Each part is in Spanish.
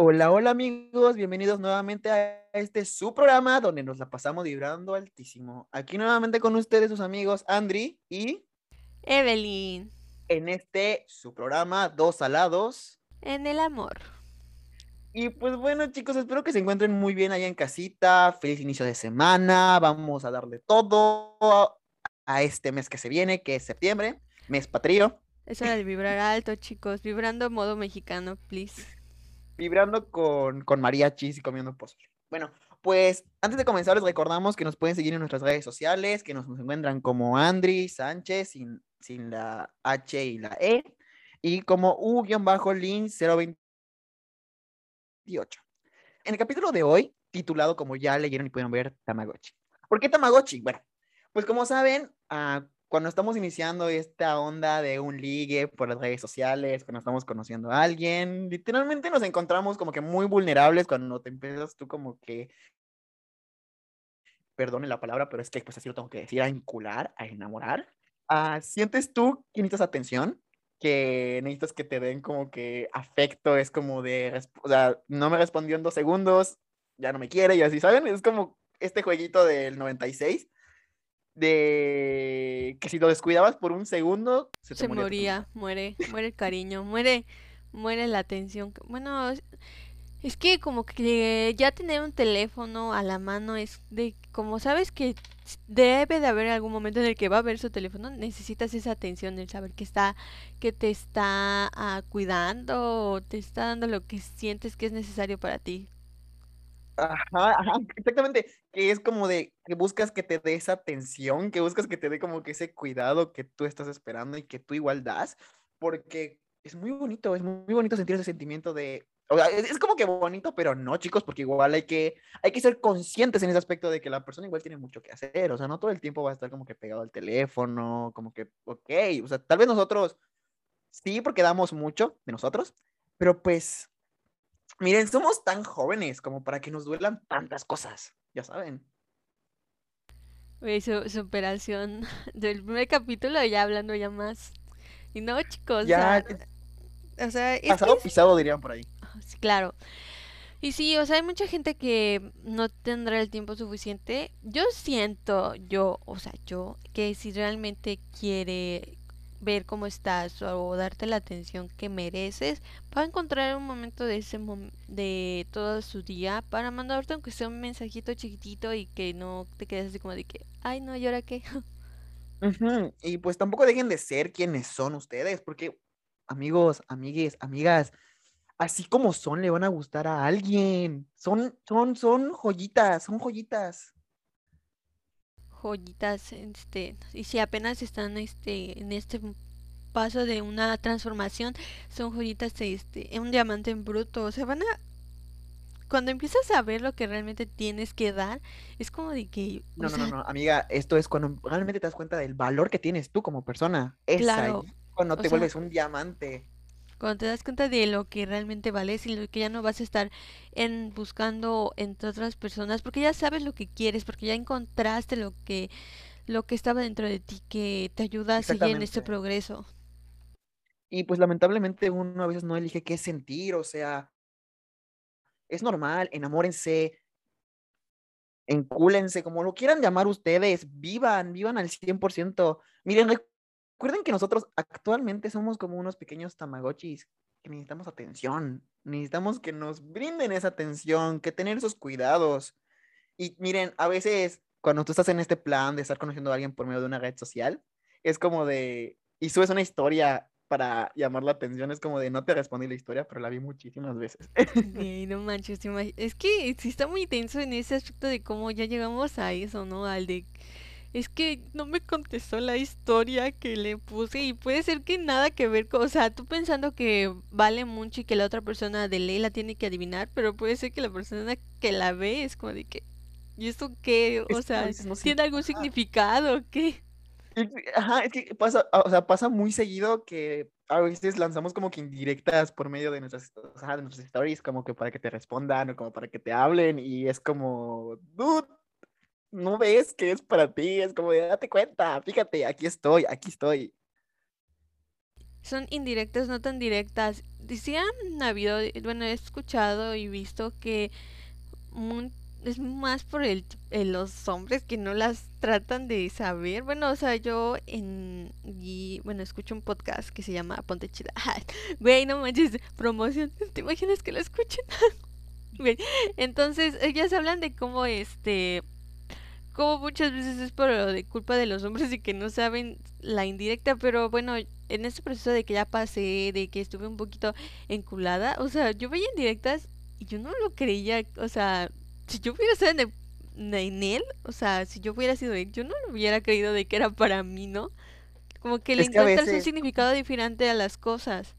Hola, hola amigos, bienvenidos nuevamente a este su programa donde nos la pasamos vibrando altísimo. Aquí nuevamente con ustedes sus amigos Andri y Evelyn. En este su programa Dos Alados. En el amor. Y pues bueno chicos, espero que se encuentren muy bien allá en casita. Feliz inicio de semana. Vamos a darle todo a este mes que se viene, que es septiembre, mes patrio. Es hora de vibrar alto, chicos. Vibrando modo mexicano, please. Vibrando con, con mariachis y comiendo pozole. Bueno, pues antes de comenzar les recordamos que nos pueden seguir en nuestras redes sociales, que nos encuentran como Andri Sánchez sin, sin la H y la E, y como U-Link028. En el capítulo de hoy, titulado como ya leyeron y pudieron ver, Tamagotchi. ¿Por qué Tamagotchi? Bueno, pues como saben, uh, cuando estamos iniciando esta onda de un ligue por las redes sociales, cuando estamos conociendo a alguien, literalmente nos encontramos como que muy vulnerables cuando te empiezas tú como que, perdone la palabra, pero es que pues así lo tengo que decir, a vincular, a enamorar. Uh, ¿Sientes tú que necesitas atención? Que necesitas que te den como que afecto, es como de, o sea, no me respondió en dos segundos, ya no me quiere y así, ¿saben? Es como este jueguito del 96 de que si lo descuidabas por un segundo, se, se moría, muere, muere el cariño, muere, muere la atención. Bueno, es que como que ya tener un teléfono a la mano es de, como sabes que debe de haber algún momento en el que va a ver su teléfono, necesitas esa atención, el saber que está, que te está uh, cuidando o te está dando lo que sientes que es necesario para ti. Ajá, ajá, exactamente, es como de que buscas que te dé esa atención, que buscas que te dé como que ese cuidado que tú estás esperando y que tú igual das, porque es muy bonito, es muy bonito sentir ese sentimiento de, o sea, es, como que bonito, pero no, chicos, porque igual hay que, hay que ser conscientes en ese aspecto de que la persona igual tiene mucho que hacer, o sea, no todo el tiempo va a estar como que pegado al teléfono, como que, ok, o sea, tal vez nosotros, sí, porque damos mucho de nosotros, pero pues Miren, somos tan jóvenes como para que nos duelan tantas cosas, ya saben. su, superación del primer capítulo, ya hablando ya más. Y no, chicos, ya, o sea, pasado pisado dirían por ahí. Sí, claro. Y sí, o sea, hay mucha gente que no tendrá el tiempo suficiente. Yo siento, yo, o sea, yo, que si realmente quiere ver cómo estás o darte la atención que mereces, va a encontrar un momento de ese de todo su día para mandarte aunque sea un mensajito chiquitito y que no te quedes así como de que, ay no, ¿y ahora qué? Y pues tampoco dejen de ser quienes son ustedes, porque amigos, amigues, amigas, así como son, le van a gustar a alguien. Son, son, son joyitas, son joyitas joyitas, este, y si apenas están este, en este paso de una transformación, son joyitas este, un diamante en bruto, o sea, van a cuando empiezas a ver lo que realmente tienes que dar, es como de que... No, no, no, no, amiga, esto es cuando realmente te das cuenta del valor que tienes tú como persona. Es claro, cuando te vuelves un diamante. Cuando te das cuenta de lo que realmente vales y lo que ya no vas a estar en buscando entre otras personas, porque ya sabes lo que quieres, porque ya encontraste lo que lo que estaba dentro de ti que te ayuda a seguir en este progreso. Y pues lamentablemente uno a veces no elige qué sentir, o sea, es normal, enamórense, encúlense, como lo quieran llamar ustedes, vivan, vivan al 100%. Miren, Recuerden que nosotros actualmente somos como unos pequeños tamagotchis que necesitamos atención, necesitamos que nos brinden esa atención, que tener esos cuidados. Y miren, a veces cuando tú estás en este plan de estar conociendo a alguien por medio de una red social, es como de, y subes una historia para llamar la atención, es como de, no te respondí la historia, pero la vi muchísimas veces. no manches, es que sí está muy tenso en ese aspecto de cómo ya llegamos a eso, ¿no? Al de es que no me contestó la historia que le puse y puede ser que nada que ver con, o sea, tú pensando que vale mucho y que la otra persona de ley la tiene que adivinar, pero puede ser que la persona que la ve es como de que, ¿y esto qué? O sea, ¿tiene algún significado o qué? Ajá, es que pasa, o sea, pasa muy seguido que a veces lanzamos como que indirectas por medio de nuestras, o sea, de nuestras stories, como que para que te respondan o como para que te hablen y es como, dude, no ves que es para ti, es como de date cuenta, fíjate, aquí estoy, aquí estoy. Son indirectas, no tan directas. sí han habido, bueno, he escuchado y visto que es más por el, los hombres que no las tratan de saber. Bueno, o sea, yo en y bueno, escucho un podcast que se llama Ponte Chida. Güey, no manches, promoción. ¿Te imaginas que lo escuchen? Entonces, ellas hablan de cómo este como muchas veces es por lo de culpa de los hombres y que no saben la indirecta, pero bueno, en este proceso de que ya pasé, de que estuve un poquito enculada, o sea, yo veía indirectas y yo no lo creía, o sea, si yo hubiera sido en, él, o sea, si yo hubiera sido él, yo no lo hubiera creído de que era para mí, ¿no? Como que le encuentras un significado diferente a las cosas.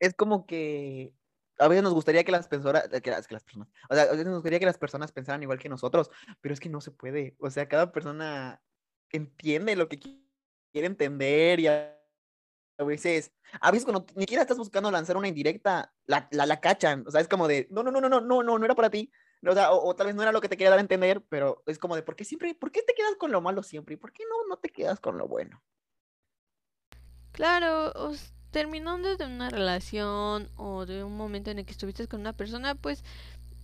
Es como que a veces nos gustaría que las personas, que las, que las personas, o sea, a veces nos gustaría que las personas pensaran igual que nosotros, pero es que no se puede. O sea, cada persona entiende lo que quiere entender y a veces, a veces cuando ni siquiera estás buscando lanzar una indirecta, la, la, la cachan. O sea, es como de, no, no, no, no, no, no, no, no era para ti. O, tal vez no era lo que te quería dar a entender, pero es como de, ¿por qué siempre, por qué te quedas con lo malo siempre? ¿Y por qué no, no te quedas con lo bueno? Claro, terminando de una relación o de un momento en el que estuviste con una persona, pues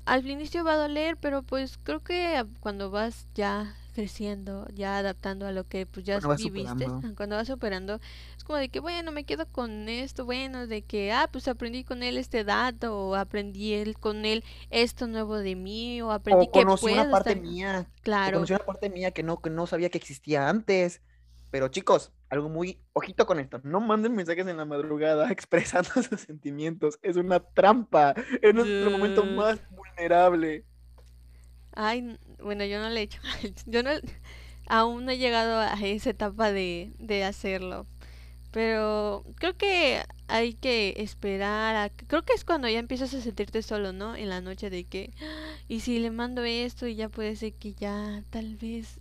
al inicio va a doler, pero pues creo que cuando vas ya creciendo, ya adaptando a lo que pues ya viviste, cuando vas superando, es como de que bueno, me quedo con esto, bueno, de que ah, pues aprendí con él este dato o aprendí él con él esto nuevo de mí o aprendí que puedo una parte mía. Claro. Conocí una parte mía que no que no sabía que existía antes. Pero chicos, algo muy ojito con esto, no manden mensajes en la madrugada expresando sus sentimientos, es una trampa, es nuestro momento más vulnerable. Ay, bueno, yo no le he hecho, yo no, aún no he llegado a esa etapa de, de hacerlo, pero creo que hay que esperar, a, creo que es cuando ya empiezas a sentirte solo, ¿no? En la noche de que, y si le mando esto y ya puede ser que ya tal vez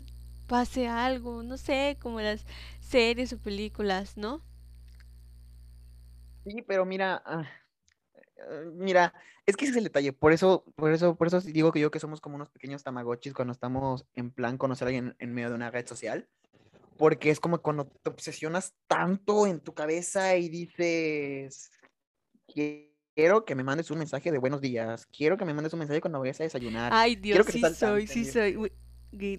pase algo, no sé, como las series o películas, ¿no? Sí, pero mira, ah, eh, mira, es que ese es el detalle, por eso, por eso, por eso digo que yo que somos como unos pequeños tamagotchis cuando estamos en plan conocer a alguien en medio de una red social, porque es como cuando te obsesionas tanto en tu cabeza y dices, quiero que me mandes un mensaje de buenos días, quiero que me mandes un mensaje cuando vayas a desayunar. Ay, Dios, sí soy, sí soy.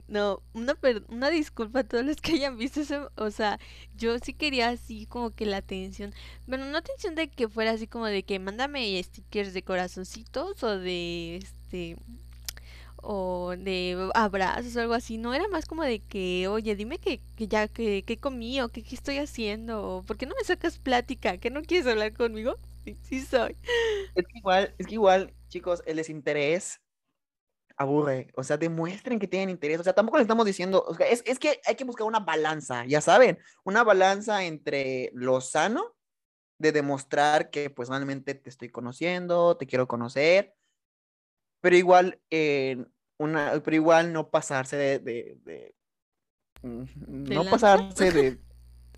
No, una, una disculpa a todos los que hayan visto eso. O sea, yo sí quería así como que la atención. Bueno, no atención de que fuera así como de que mándame stickers de corazoncitos o de este o de abrazos o algo así. No era más como de que, oye, dime que, que ya que, que comí o que qué estoy haciendo. ¿Por qué no me sacas plática? ¿Que no quieres hablar conmigo? Sí, sí soy. Es que igual, es que igual, chicos, el desinterés aburre, o sea, demuestren que tienen interés, o sea, tampoco le estamos diciendo, o sea, es, es, que hay que buscar una balanza, ya saben, una balanza entre lo sano de demostrar que pues realmente te estoy conociendo, te quiero conocer, pero igual, eh, una, pero igual no pasarse de, de, de, no pasarse de,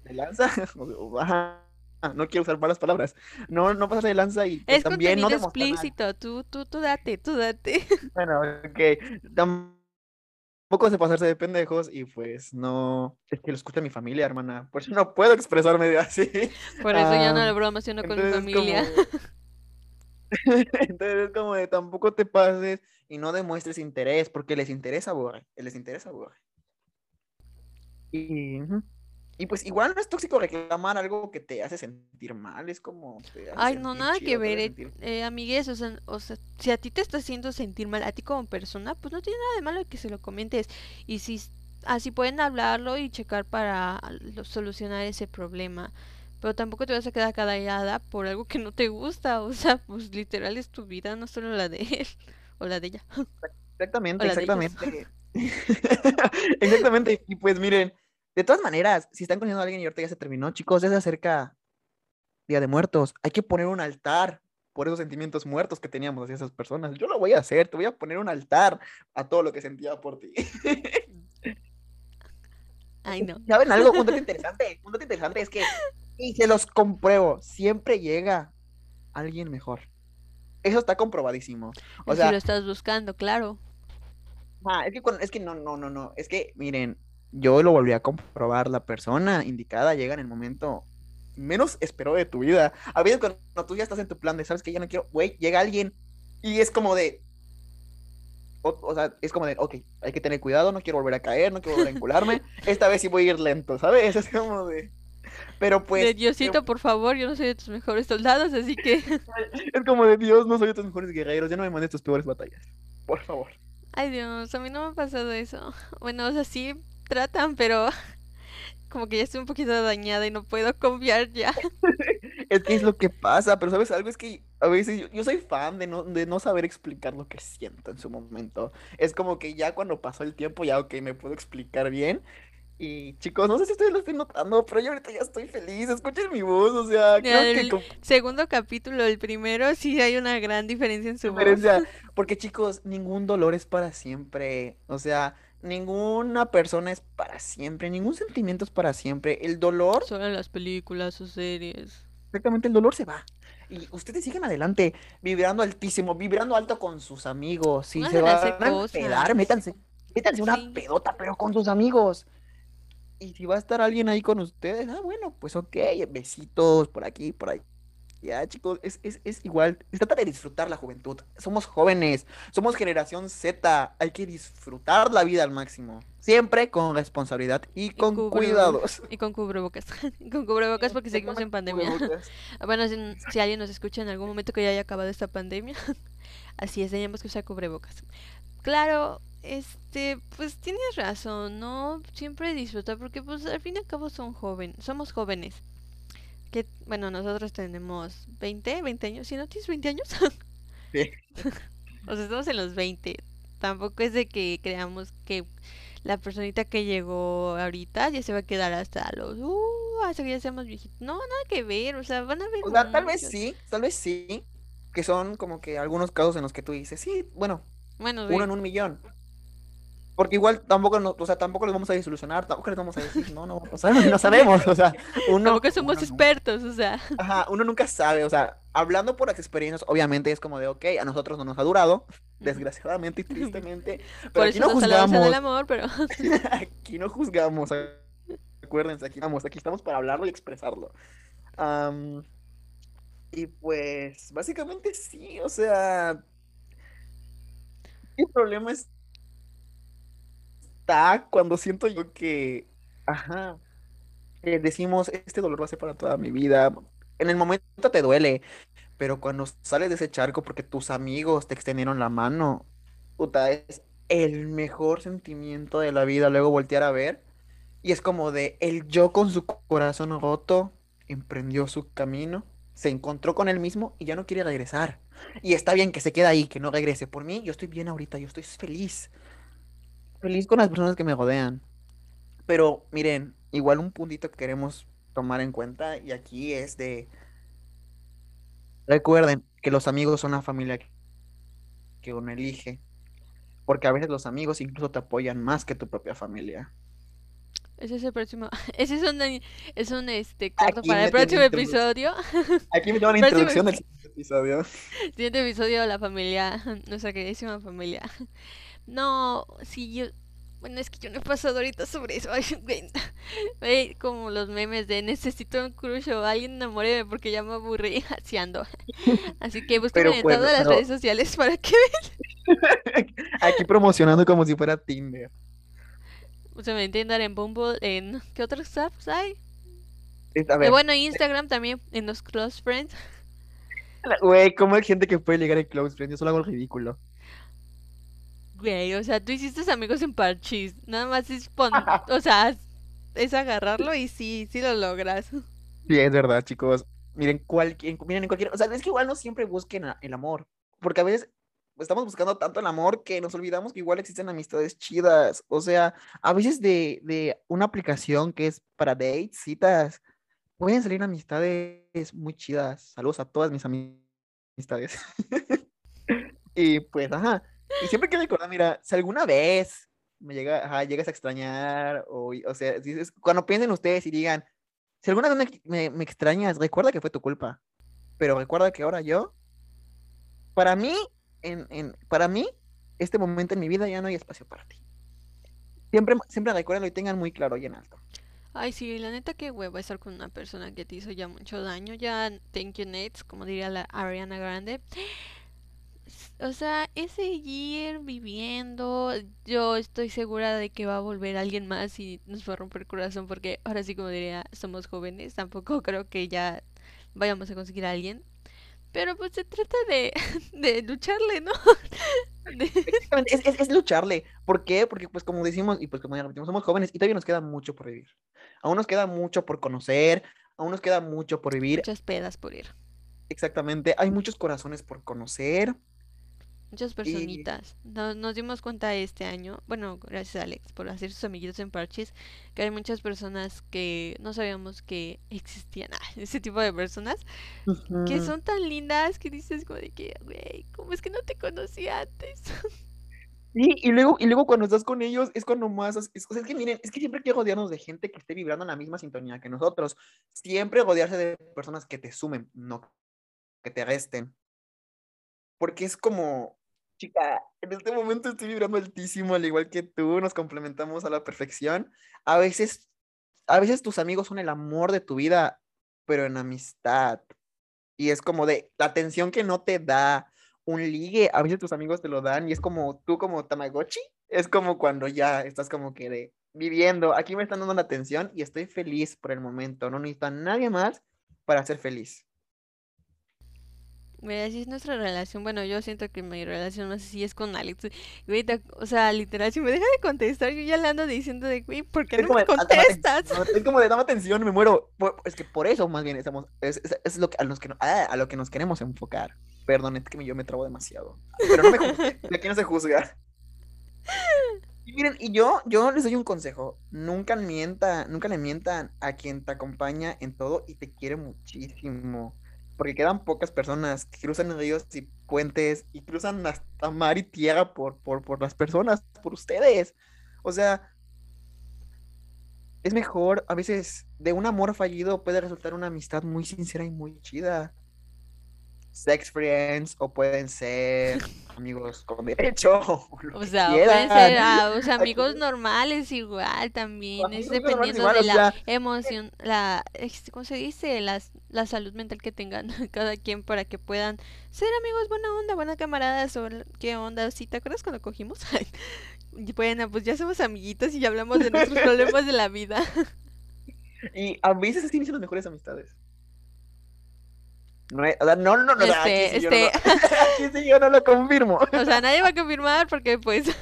de lanza, Ah, no quiero usar malas palabras. No, no pasas de lanza y pues, es también no explícito. Tú, tú, tú date, tú date. Bueno, ok. Tampoco se pasarse de pendejos y pues no. Es que lo escucha mi familia, hermana. Por eso no puedo expresarme así. Por eso ya no ah, le bromaciono con mi familia. entonces es como de tampoco te pases y no demuestres interés porque les interesa, borre. Les interesa, borre. Y. Y pues igual no es tóxico reclamar algo que te hace sentir mal, es como... Ay, no, nada que ver, eh, eh, amigues, o sea, o sea, si a ti te está haciendo sentir mal, a ti como persona, pues no tiene nada de malo que se lo comentes. Y si así pueden hablarlo y checar para solucionar ese problema. Pero tampoco te vas a quedar callada por algo que no te gusta, o sea, pues literal es tu vida, no solo la de él o la de ella. Exactamente, exactamente. exactamente, y pues miren, de todas maneras, si están conociendo a alguien y ahorita ya se terminó, chicos, ya se acerca Día de Muertos. Hay que poner un altar por esos sentimientos muertos que teníamos hacia esas personas. Yo lo voy a hacer, te voy a poner un altar a todo lo que sentía por ti. Ay, no. ¿Saben algo? Un dato interesante, un dato interesante es que, y se los compruebo, siempre llega alguien mejor. Eso está comprobadísimo. O sea, si lo estás buscando, claro. Ah, es que, es que no, no, no, no. Es que, miren, yo lo volví a comprobar, la persona indicada llega en el momento menos esperó de tu vida. A veces cuando tú ya estás en tu plan de, sabes que ya no quiero, güey, llega alguien y es como de, o, sea, es como de, ok, hay que tener cuidado, no quiero volver a caer, no quiero volver a encularme, esta vez sí voy a ir lento, ¿sabes? Es como de... Pero pues... De Diosito, por favor, yo no soy de tus mejores soldados, así que... es como de Dios, no soy de tus mejores guerreros, ya no me mandes tus peores batallas, por favor. Ay Dios, a mí no me ha pasado eso. Bueno, o sea, sí tratan, pero como que ya estoy un poquito dañada y no puedo confiar ya. es que es lo que pasa, pero sabes algo, es que a veces yo, soy fan de no, de no saber explicar lo que siento en su momento. Es como que ya cuando pasó el tiempo, ya ok, me puedo explicar bien. Y chicos, no sé si ustedes lo están notando, pero yo ahorita ya estoy feliz. Escuchen mi voz, o sea, creo que. Segundo capítulo, el primero, sí hay una gran diferencia en su diferencia, voz. Porque chicos, ningún dolor es para siempre. O sea, ninguna persona es para siempre, ningún sentimiento es para siempre. El dolor. Solo en las películas o series. Exactamente, el dolor se va. Y ustedes siguen adelante, vibrando altísimo, vibrando alto con sus amigos. Si se van a pedar, métanse, métanse una pedota, pero con sus amigos. Y si va a estar alguien ahí con ustedes, ah, bueno, pues ok, besitos por aquí, por ahí. Ya, chicos, es, es, es, igual. Se trata de disfrutar la juventud. Somos jóvenes, somos generación Z. Hay que disfrutar la vida al máximo. Siempre con responsabilidad y con cuidados. Y con cubrebocas. con cubrebocas porque seguimos en pandemia. bueno, si, alguien nos escucha en algún momento que ya haya acabado esta pandemia, así es, tenemos que usar cubrebocas. Claro, este, pues tienes razón, ¿no? Siempre disfrutar porque pues al fin y al cabo son jóvenes, somos jóvenes que, bueno, nosotros tenemos 20, 20 años. ¿Si no tienes 20 años? sí. o sea, estamos en los 20. Tampoco es de que creamos que la personita que llegó ahorita ya se va a quedar hasta los, uh, hasta que ya seamos viejitos. No, nada que ver, o sea, van a ver. O sea, tal vez sí, tal vez sí, que son como que algunos casos en los que tú dices, sí, bueno, bueno uno en un millón. Porque igual tampoco, no, o sea, tampoco les vamos a disolucionar, tampoco les vamos a decir, no, no, o sea, no sabemos, o sea, uno... Tampoco somos expertos, o sea. Ajá, uno nunca sabe, o sea, hablando por las experiencias, obviamente es como de, ok, a nosotros no nos ha durado, desgraciadamente y tristemente, pero por aquí no juzgamos. del amor, pero... aquí no juzgamos, acuérdense, aquí vamos, aquí estamos para hablarlo y expresarlo. y pues, básicamente sí, o sea, el problema es está cuando siento yo que, ajá, decimos, este dolor va a ser para toda mi vida. En el momento te duele, pero cuando sales de ese charco porque tus amigos te extendieron la mano, puta, es el mejor sentimiento de la vida luego voltear a ver. Y es como de el yo con su corazón roto emprendió su camino, se encontró con él mismo y ya no quiere regresar. Y está bien que se quede ahí, que no regrese. Por mí, yo estoy bien ahorita, yo estoy feliz feliz con las personas que me rodean. Pero miren, igual un puntito que queremos tomar en cuenta y aquí es de... Recuerden que los amigos son la familia que uno elige. Porque a veces los amigos incluso te apoyan más que tu propia familia. Ese es el próximo. Ese es un, es un este, corto para el próximo episodio. Aquí me tengo la introducción del siguiente episodio. Siguiente episodio, la familia, nuestra queridísima familia. No, si yo. Bueno, es que yo no he pasado ahorita sobre eso. Ay, como los memes de necesito un crush o alguien enamoreme porque ya me aburrí haciendo. Así que búsquenme en todas las redes sociales para que vean. Aquí promocionando como si fuera Tinder. O sea, me entiendan en Bumble, en. ¿Qué otros apps hay? A ver. bueno, Instagram también, en los Close Friends. Güey, ¿cómo hay gente que puede llegar en Close Friends? Yo solo hago el ridículo. Güey, o sea, tú hiciste amigos en parchis. Nada más es pon... o sea, es agarrarlo y sí, sí lo logras. Sí, es verdad, chicos. Miren, cualquier, miren en cualquier, o sea, es que igual no siempre busquen el amor, porque a veces estamos buscando tanto el amor que nos olvidamos que igual existen amistades chidas. O sea, a veces de, de una aplicación que es para dates, citas, pueden salir amistades muy chidas. Saludos a todas mis amistades. y pues, ajá. Y siempre que recordar, mira, si alguna vez me llega, llegas a extrañar, o, o sea, cuando piensen ustedes y digan, si alguna vez me, me, extrañas, recuerda que fue tu culpa. Pero recuerda que ahora yo, para mí, en, en, para mí, este momento en mi vida ya no hay espacio para ti. Siempre, siempre recuerden y tengan muy claro y en alto. Ay, sí, la neta que hueva estar con una persona que te hizo ya mucho daño. Ya, thank you, Nets, como diría la Ariana Grande. O sea, es seguir viviendo. Yo estoy segura de que va a volver alguien más y nos va a romper el corazón porque ahora sí, como diría, somos jóvenes. Tampoco creo que ya vayamos a conseguir a alguien. Pero pues se trata de, de lucharle, ¿no? De... Es, es, es, lucharle. ¿Por qué? Porque pues como decimos, y pues como ya repetimos, somos jóvenes y todavía nos queda mucho por vivir. Aún nos queda mucho por conocer, aún nos queda mucho por vivir. Muchas pedas por ir. Exactamente, hay muchos corazones por conocer. Muchas personitas. Y... Nos, nos, dimos cuenta este año, bueno, gracias a Alex por hacer sus amiguitos en parches, que hay muchas personas que no sabíamos que existían, ese tipo de personas, uh -huh. que son tan lindas que dices como de que, güey, ¿cómo es que no te conocí antes? Sí, y luego, y luego cuando estás con ellos es cuando más, es, es, es que miren, es que siempre hay que rodearnos de gente que esté vibrando en la misma sintonía que nosotros, siempre rodearse de personas que te sumen, no que te resten, porque es como, chica, en este momento estoy vibrando altísimo, al igual que tú, nos complementamos a la perfección. A veces, a veces tus amigos son el amor de tu vida, pero en amistad. Y es como de la atención que no te da un ligue, a veces tus amigos te lo dan y es como tú como Tamagotchi, es como cuando ya estás como que de viviendo, aquí me están dando la atención y estoy feliz por el momento, no necesito a nadie más para ser feliz. Mira, así es nuestra relación. Bueno, yo siento que mi relación no sé si es con Alex. Güey, o sea, literal, si me deja de contestar, yo ya le ando diciendo de, güey, ¿por qué es no me contestas? No, es como de, dame atención, me muero. Es que por eso, más bien, estamos, es, es, es lo que, a, los que, ah, a lo que nos queremos enfocar. Perdón, es que yo me trabo demasiado. Pero no me juzguen, aquí no se juzga. Y miren, y yo, yo les doy un consejo. Nunca mienta, nunca le mientan a quien te acompaña en todo y te quiere muchísimo porque quedan pocas personas que cruzan ríos y puentes y cruzan hasta mar y tierra por, por, por las personas, por ustedes. O sea, es mejor, a veces de un amor fallido puede resultar una amistad muy sincera y muy chida. Sex friends o pueden ser amigos con derecho. O, o sea, pueden ser ah, o sea, amigos normales igual también. Amigos es dependiendo igual, de la sea, emoción, la, ¿cómo se dice? La, la salud mental que tengan cada quien para que puedan ser amigos buena onda, buena camaradas o qué onda. ¿Sí te acuerdas cuando cogimos? bueno, pues ya somos amiguitos y ya hablamos de nuestros problemas de la vida. Y a veces así inician las mejores amistades. No, o sea, no, no, no, este, aquí, sí este... yo no, aquí sí yo no lo confirmo. O sea, nadie va a confirmar porque pues...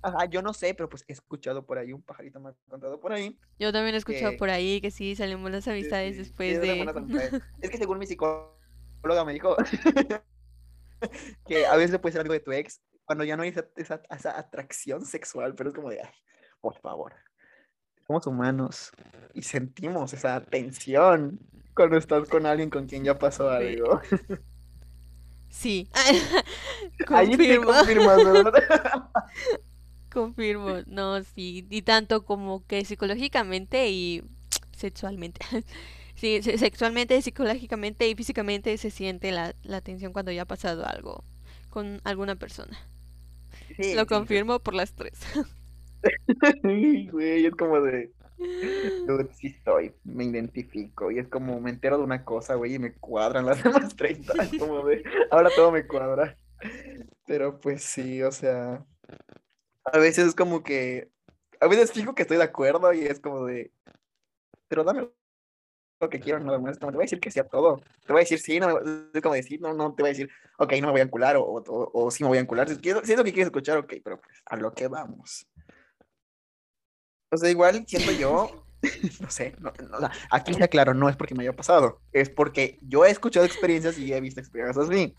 Ajá, yo no sé, pero pues he escuchado por ahí, un pajarito me ha contado por ahí. Yo también he escuchado que... por ahí que sí, salen buenas amistades sí, sí, después de... Amistades. es que según mi psicóloga me dijo que a veces puede ser algo de tu ex cuando ya no hay esa, esa, esa atracción sexual, pero es como de, ay, por favor, somos humanos y sentimos esa tensión cuando estás con alguien con quien ya pasó algo. Sí. Confirmo. confirmas, ¿verdad? Confirmo, no, sí. Y tanto como que psicológicamente y sexualmente. Sí, sexualmente, psicológicamente y físicamente se siente la, la tensión cuando ya ha pasado algo con alguna persona. Sí, Lo confirmo sí. por las tres. Güey, es como de. Dude, sí estoy, me identifico. Y es como me entero de una cosa, güey, y me cuadran las demás 30. Es como de. Ahora todo me cuadra. Pero pues sí, o sea. A veces es como que. A veces fijo que estoy de acuerdo y es como de. Pero dame lo que quiero, nada más. No te voy a decir que sea todo. Te voy a decir sí, no. Es como decir, no, no te voy a decir, ok, no me voy a encular o, o, o sí me voy a encular. Si, si es lo que quieres escuchar, ok, pero pues a lo que vamos. O sea, igual siento yo, no sé, aquí ya claro, no es porque me haya pasado, es porque yo he escuchado experiencias y he visto experiencias así.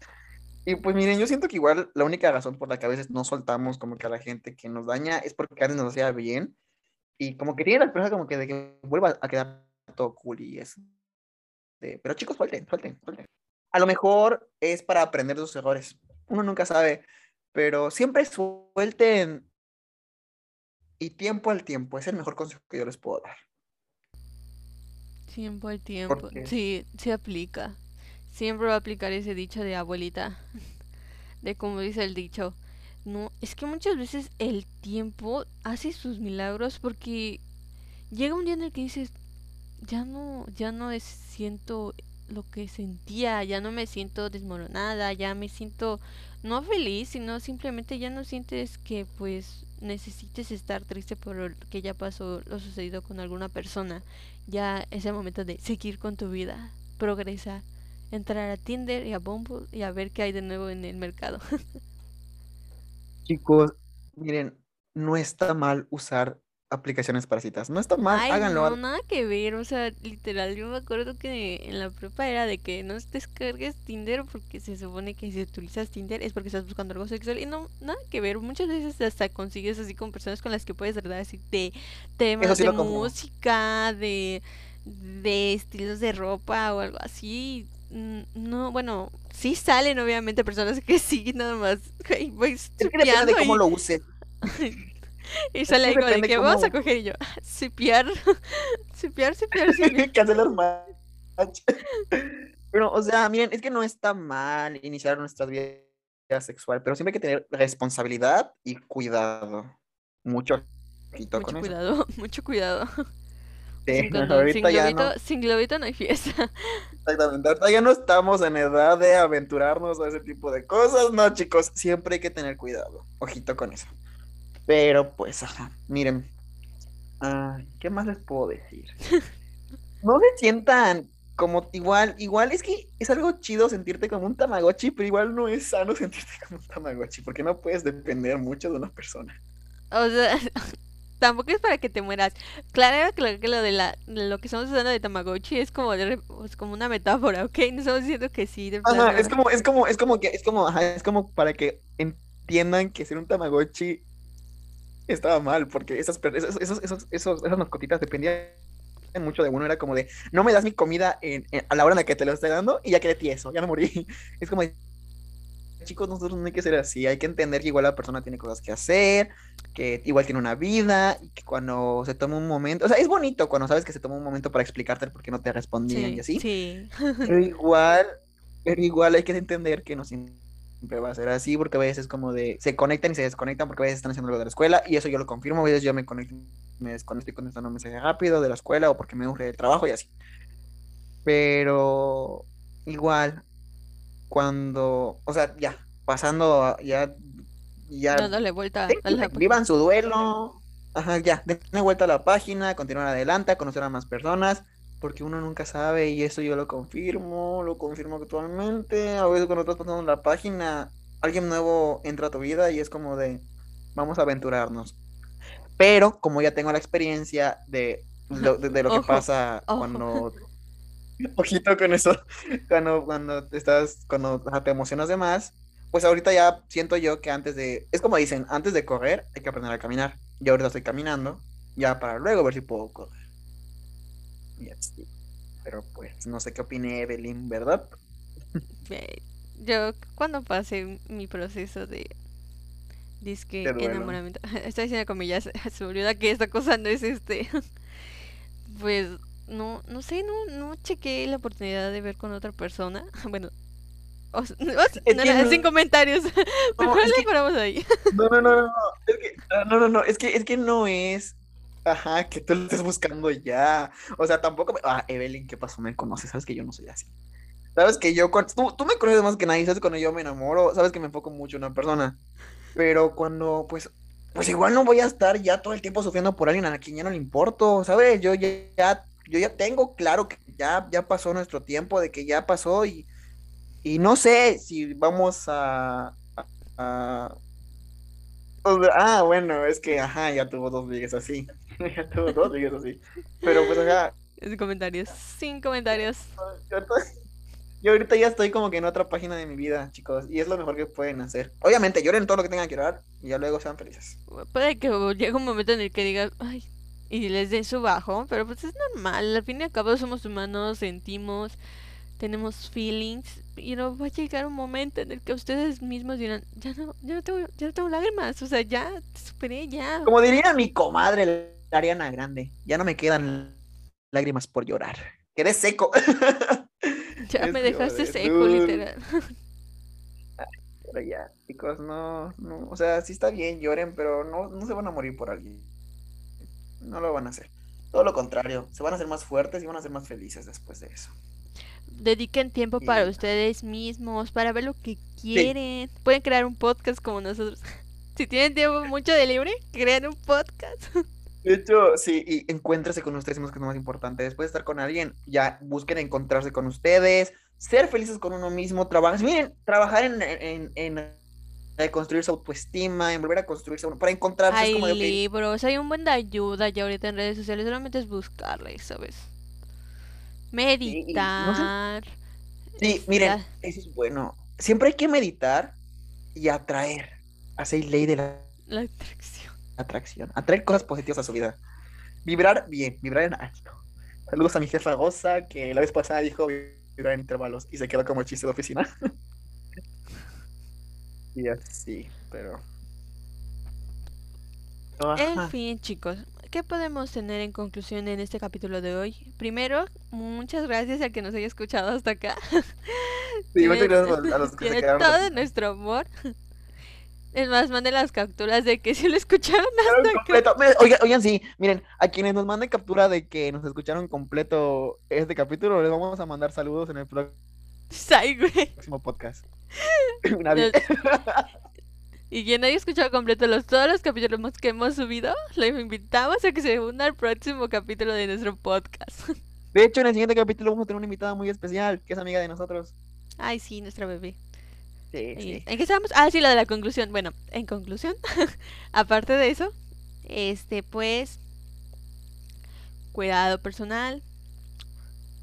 Y pues miren, yo siento que igual la única razón por la que a veces no soltamos como que a la gente que nos daña es porque a veces nos hacía bien y como que tiene la esperanza como que de que vuelva a quedar todo cool y es... De... Pero chicos, suelten, suelten, suelten. A lo mejor es para aprender de sus errores. Uno nunca sabe, pero siempre suelten y tiempo al tiempo es el mejor consejo que yo les puedo dar. Tiempo al tiempo. Sí, se aplica. Siempre va a aplicar ese dicho de abuelita. De como dice el dicho. No, es que muchas veces el tiempo hace sus milagros porque llega un día en el que dices, ya no, ya no es, siento lo que sentía, ya no me siento desmoronada, ya me siento no feliz, sino simplemente ya no sientes que pues necesites estar triste por lo que ya pasó, lo sucedido con alguna persona. Ya es el momento de seguir con tu vida, progresar, entrar a Tinder y a Bumble y a ver qué hay de nuevo en el mercado. Chicos, miren, no está mal usar aplicaciones para citas. No está mal, Ay, háganlo. no, nada que ver, o sea, literal, yo me acuerdo que en la prepa era de que no descargues Tinder porque se supone que si utilizas Tinder es porque estás buscando algo sexual y no, nada que ver, muchas veces hasta consigues así con personas con las que puedes hablar así de temas sí de música, de, de estilos de ropa o algo así. Mm, No, bueno, sí salen obviamente personas que sí, nada más. Voy Es que depende de cómo y, lo uses. y sale ahí como que vamos a coger y yo, supear, supear, supear, supear. Cancelar match. Pero, o sea, miren, es que no está mal iniciar nuestra vida sexual, pero siempre hay que tener responsabilidad y cuidado. Mucho ojito Mucho con eso. cuidado, mucho cuidado. Sí, Sin condón, sin globito, no. sin globito no hay fiesta. Exactamente. Ahorita ya no estamos en edad de aventurarnos a ese tipo de cosas. No, chicos, siempre hay que tener cuidado. Ojito con eso. Pero pues, ajá, miren. Ay, ¿qué más les puedo decir? No se sientan como igual, igual es que es algo chido sentirte como un Tamagotchi, pero igual no es sano sentirte como un Tamagotchi, porque no puedes depender mucho de una persona. O sea, tampoco es para que te mueras. Claro lo, que lo de la, lo que estamos usando de Tamagotchi es como de es como una metáfora, ¿ok? No estamos diciendo que sí, de Ajá, es como, es como, es como que, es como, ajá, es como para que entiendan que ser un Tamagotchi estaba mal, porque esas, esos, esos, esos, esas mascotitas dependían mucho de uno, era como de, no me das mi comida en- en- a la hora en la que te lo estoy dando y ya quedé tieso, ya me morí. Es como, de, chicos, nosotros no hay que ser así, hay que entender que igual la persona tiene cosas que hacer, que igual tiene una vida, y que cuando se toma un momento, o sea, es bonito cuando sabes que se toma un momento para explicarte por qué no te respondían y Sí, así, sí. pero igual, pero igual hay que entender que no siempre va a ser así, porque a veces como de se conectan y se desconectan porque a veces están haciendo algo de la escuela, y eso yo lo confirmo, a veces yo me conecto, me desconecto y contestando un mensaje rápido de la escuela o porque me urge el trabajo y así. Pero igual, cuando, o sea, ya, pasando, ya, ya, Dándole vuelta sí, a la vivan su duelo, ajá, ya, denle vuelta a la página, continúen adelante, conocer a más personas, porque uno nunca sabe y eso yo lo confirmo, lo confirmo actualmente. A veces cuando estás pasando la página, alguien nuevo entra a tu vida y es como de, vamos a aventurarnos. Pero como ya tengo la experiencia de lo, de, de lo que pasa ojo. cuando... Ojito con eso, cuando, cuando estás, cuando te emocionas de más, pues ahorita ya siento yo que antes de, es como dicen, antes de correr hay que aprender a caminar. Yo ahorita estoy caminando, ya para luego ver si puedo correr. Y así. Pero pues no sé qué opine Evelyn, ¿verdad? Ve, Yo cuando pasé mi proceso de disque enamoramiento, estoy diciendo comillas, se me que esta cosa no es este, pues no, no sé, no, no chequé la oportunidad de ver con otra persona, bueno, o no, no, no, no- sin comentarios, mejor es le que- paramos ahí. No, no, no, no, no, es que, ah, no, no, no, es que, es que no es, ajá, que tú lo estés buscando ya, o sea, tampoco, me- ah, Evelyn, ¿qué pasó? Me conoces, sabes que yo no soy así, sabes que yo, cuando, tú, tú me conoces más que nadie, sabes cuando yo me enamoro, sabes que me enfoco mucho en una persona, pero cuando, pues, pues igual no voy a estar ya todo el tiempo sufriendo por alguien a quien ya no le importo, ¿sabes? Yo ya, yo ya tengo claro que ya, ya pasó nuestro tiempo, de que ya pasó y, y no sé si vamos a, ah, bueno, es que, ajá, ya tuvo dos ligues así, así, pero pues, ajá, Sin comentarios, sin comentarios. yo ahorita, yo ahorita ya estoy como que en otra página de mi vida, chicos, y es lo mejor que pueden hacer. Obviamente, lloren todo lo que tengan que llorar y ya luego sean felices. Puede que llegue un momento en el que digas, ay, y les dé su bajo, pero pues es normal, al fin y al cabo somos humanos, sentimos, tenemos feelings, y no va a llegar un momento en el que ustedes mismos dirán, ya no, ya no tengo, ya no tengo lágrimas, o sea, ya te superé, ya. Como diría mi comadre, Ariana Grande, ya no me quedan lágrimas por llorar. Quedé seco. Ya Es me dejaste de, seco, "Dude". literal. Pero ya, chicos, no, no, o sea, sí está bien, lloren, pero no, no se van a morir por alguien. No lo van a hacer. Todo lo contrario, se van a hacer más fuertes y van a ser más felices después de eso. Dediquen tiempo para ustedes mismos, para ver lo que quieren. Pueden crear un podcast como nosotros. Si tienen tiempo mucho de libre, crean un podcast. De hecho, sí, y encuéntrese con ustedes que es lo más importante. Después de estar con alguien, ya busquen encontrarse con ustedes, ser felices con uno mismo, trabajar. Miren, trabajar en, en, en, en construir su autoestima, en volver a construirse uno, para encontrarse. Hay es como de, ok, libros, hay un buen de ayuda ya ahorita en redes sociales, solamente es buscarle, ¿sabes? Meditar. Sí, miren, eso es bueno. Siempre hay que meditar y atraer. Hacer ley de la la atracción. Atracción. Atraer cosas positivas a su vida. Vibrar bien, vibrar en alto. Saludos a mi jefa Goza, que la vez pasada dijo vibrar en intervalos y se quedó como chiste de oficina. y así, pero. En fin, chicos, ¿qué podemos tener en conclusión en este capítulo de hoy? Primero, muchas gracias al que nos haya escuchado hasta acá. Sí, muchas gracias a los que se quedaron. todo nuestro amor. Es más, manden las capturas de que si lo escucharon hasta completo. Oigan, oigan, sí, miren, a quienes nos manden captura de que nos escucharon completo este capítulo, les vamos a mandar saludos en el próximo podcast. Una vez. Y quien haya escuchado completo los, todos los capítulos que hemos subido, lo invitamos a que se una al próximo capítulo de nuestro podcast. De hecho, en el siguiente capítulo vamos a tener una invitada muy especial, que es amiga de nosotros. Ay, sí, nuestra bebé. Sí. ¿En qué estamos? Ah, sí, la de la conclusión. Bueno, en conclusión, aparte de eso, este, pues, cuidado personal.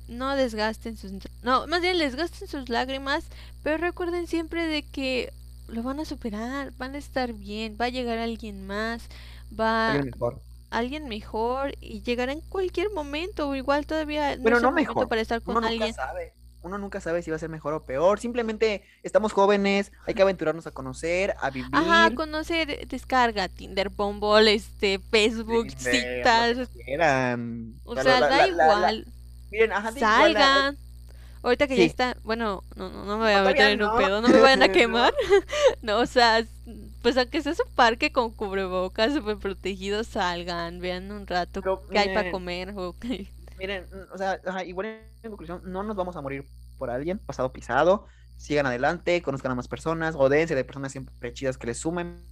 No desgasten sus... No, más bien desgasten sus lágrimas, pero recuerden siempre de que lo van a superar, van a estar bien, va a llegar alguien más, va Alguien mejor. alguien mejor y llegará en cualquier momento, o igual todavía no Bueno, es no el momento mejor. para estar con Uno alguien. nunca sabe. Uno nunca sabe si va a ser mejor o peor. Simplemente estamos jóvenes, hay que aventurarnos a conocer, a vivir. Ajá, conocer, descarga Tinder, Bumble, este, Facebook, Tinder, citas, quieran. o sea, la- da la- la- la- igual, Miren, ajá, salgan. Ahorita que ya está, bueno, no, no, no me voy a meter en un pedo, no me vayan a quemar. No, o sea, pues aunque sea su parque con cubrebocas, súper protegidos, salgan, vean un rato Pero, qué hay para comer. o qué- Miren, mm, o sea, ajá, igual en conclusión, no nos vamos a morir por alguien, pasado pisado. Sigan adelante, conozcan a más personas, rodense de personas siempre chidas que les sumen,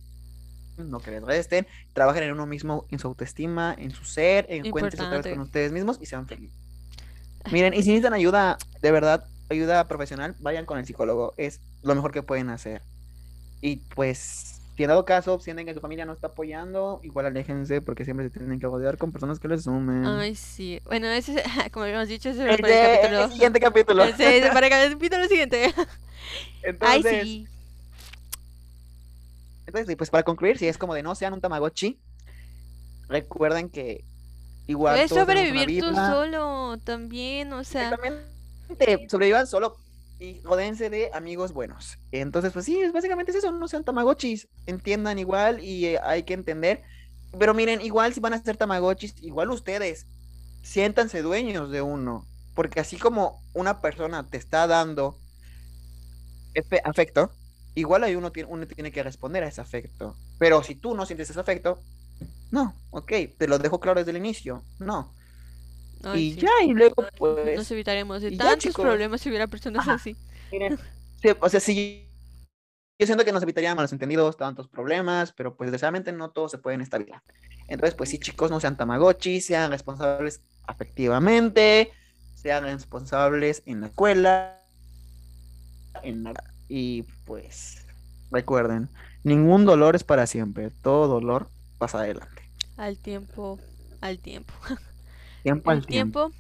no que les resten. Trabajen en uno mismo, en su autoestima, en su ser, encuéntrense otra vez con ustedes mismos y sean felices. Miren, y si necesitan ayuda, de verdad, ayuda profesional, vayan con el psicólogo, es lo mejor que pueden hacer. Y pues, si en dado caso sienten que su familia no está apoyando, igual aléjense porque siempre se tienen que rodear con personas que les sumen. Ay, sí. Bueno, ese, como habíamos dicho, ese es para el de- el capítulo. siguiente capítulo. Ese es para el capítulo siguiente. Ay, Entonces, sí. entonces, pues para concluir, si es como de no sean un Tamagotchi, recuerden que igual Puedes sobrevivir tú solo también, o sea, Exactamente, sobrevivan solo y rodense de amigos buenos. Entonces, pues sí, es- básicamente es eso, no sean Tamagotchis, entiendan igual y eh, hay que entender. Pero miren, igual si van a ser Tamagotchis, igual ustedes, siéntanse dueños de uno, porque así como una persona te está dando afecto, igual hay uno, tiene, uno tiene que responder a ese afecto. Pero si tú no sientes ese afecto, no, ok, te lo dejo claro desde el inicio, no. Ay, y sí. ya, y luego Nos pues... evitaremos de ya, tantos problemas si hubiera personas Ajá. así. Miren, sí, o sea, sí, yo siento que nos evitaría malos entendidos, tantos problemas, pero pues desgraciadamente no todos se pueden estabilizar. Entonces, pues sí, chicos, no sean tamagotchi, sean responsables afectivamente, sean responsables en la escuela, en la- y pues recuerden, ningún dolor es para siempre, todo dolor pasa adelante. Al tiempo, al tiempo. Tiempo El al tiempo.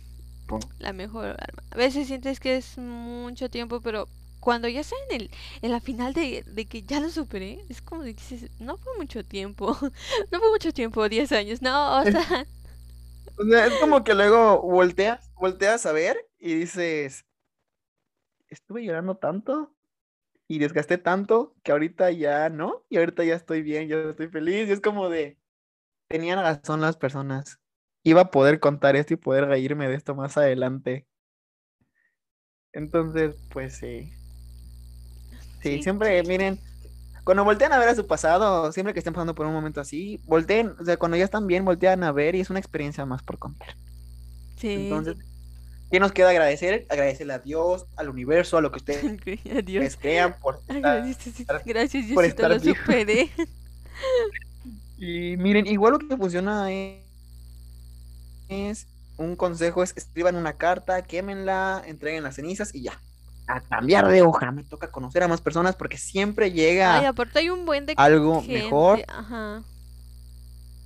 tiempo, la mejor arma. A veces sientes que es mucho tiempo, pero cuando ya está en el, en la final de, de que ya lo superé, es como de que dices, no fue mucho tiempo, no fue mucho tiempo, 10 años, no, o sea, O sea, es como que luego volteas, volteas a ver y dices, estuve llorando tanto y desgasté tanto que ahorita ya no, y ahorita ya estoy bien, ya estoy feliz, y es como de, tenían razón las personas, iba a poder contar esto y poder reírme de esto más adelante. Entonces, pues sí. Sí, Sí, siempre, miren, Cuando voltean a ver a su pasado, siempre que estén pasando por un momento así, volteen, o sea, cuando ya están bien, voltean a ver y es una experiencia más por contar. Sí. Entonces, ¿qué nos queda agradecer? Agradecerle a Dios, al universo, a lo que ustedes Adiós. crean por estar- gracias, gracias, por estar lo superé. Y miren, igual lo que funciona es, es un consejo es escriban una carta, quémenla, entreguen las cenizas y ya. A cambiar de hoja, me toca conocer a más personas porque siempre llega Ay, aparte hay un buen de algo gente, mejor. Ajá.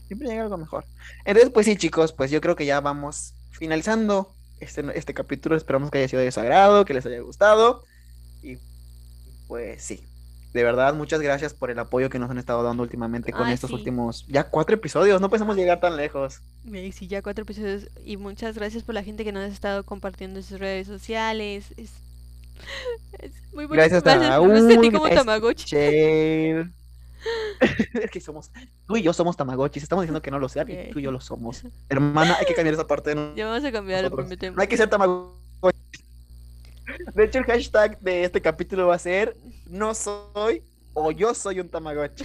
Siempre llega algo mejor. Entonces, pues sí, chicos, pues yo creo que ya vamos finalizando este, este capítulo. Esperamos que haya sido de su agrado, que les haya gustado. Y pues sí. De verdad, muchas gracias por el apoyo que nos han estado dando últimamente con Ay, estos sí. últimos ya cuatro episodios. No pensamos llegar tan lejos. Sí, ya cuatro episodios. Y muchas gracias por la gente que nos ha estado compartiendo en sus redes sociales. Es, es muy bonito. Gracias a Raúl, sentí como es- Tamagotchi. Shale. es que somos, tú y yo somos Tamagotchis. Estamos diciendo que no lo sean y tú y yo lo somos. Hermana, hay que cambiar esa parte de Ya vamos a cambiar, lo nosotros. prometemos. No hay que ser Tamagotchi. De hecho, el hashtag de este capítulo va a ser no soy o yo soy un Tamagotchi.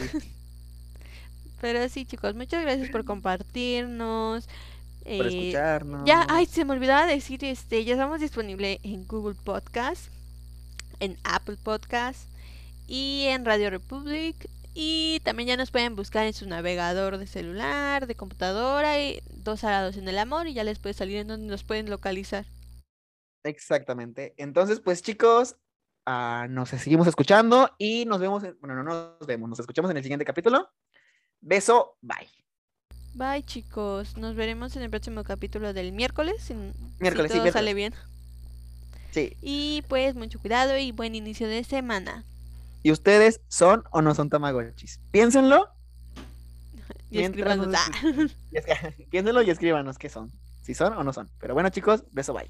Pero sí, chicos, muchas gracias por compartirnos. por eh, escucharnos. Ya, ay, se me olvidaba decir, este, ya estamos disponibles en Google Podcast, en Apple Podcast y en Radio Republic. Y también ya nos pueden buscar en su navegador de celular, de computadora y dos arados en el amor y ya les puede salir en donde nos pueden localizar. Exactamente. Entonces, pues chicos, ah, nos seguimos escuchando y nos vemos, en- bueno, no nos vemos, nos escuchamos en el siguiente capítulo. Beso, bye. Bye chicos, nos veremos en el próximo capítulo del miércoles. Si, si Miércoles, sí, todo miércoles. sale bien. Sí. Y pues mucho cuidado y buen inicio de semana. ¿Y ustedes son o no son Tamagotchis? Piénsenlo. Y Mientras escríbanos. nos ah. Piénsenlo y escríbanos qué son. Si son o no son. Pero bueno, chicos, beso, bye.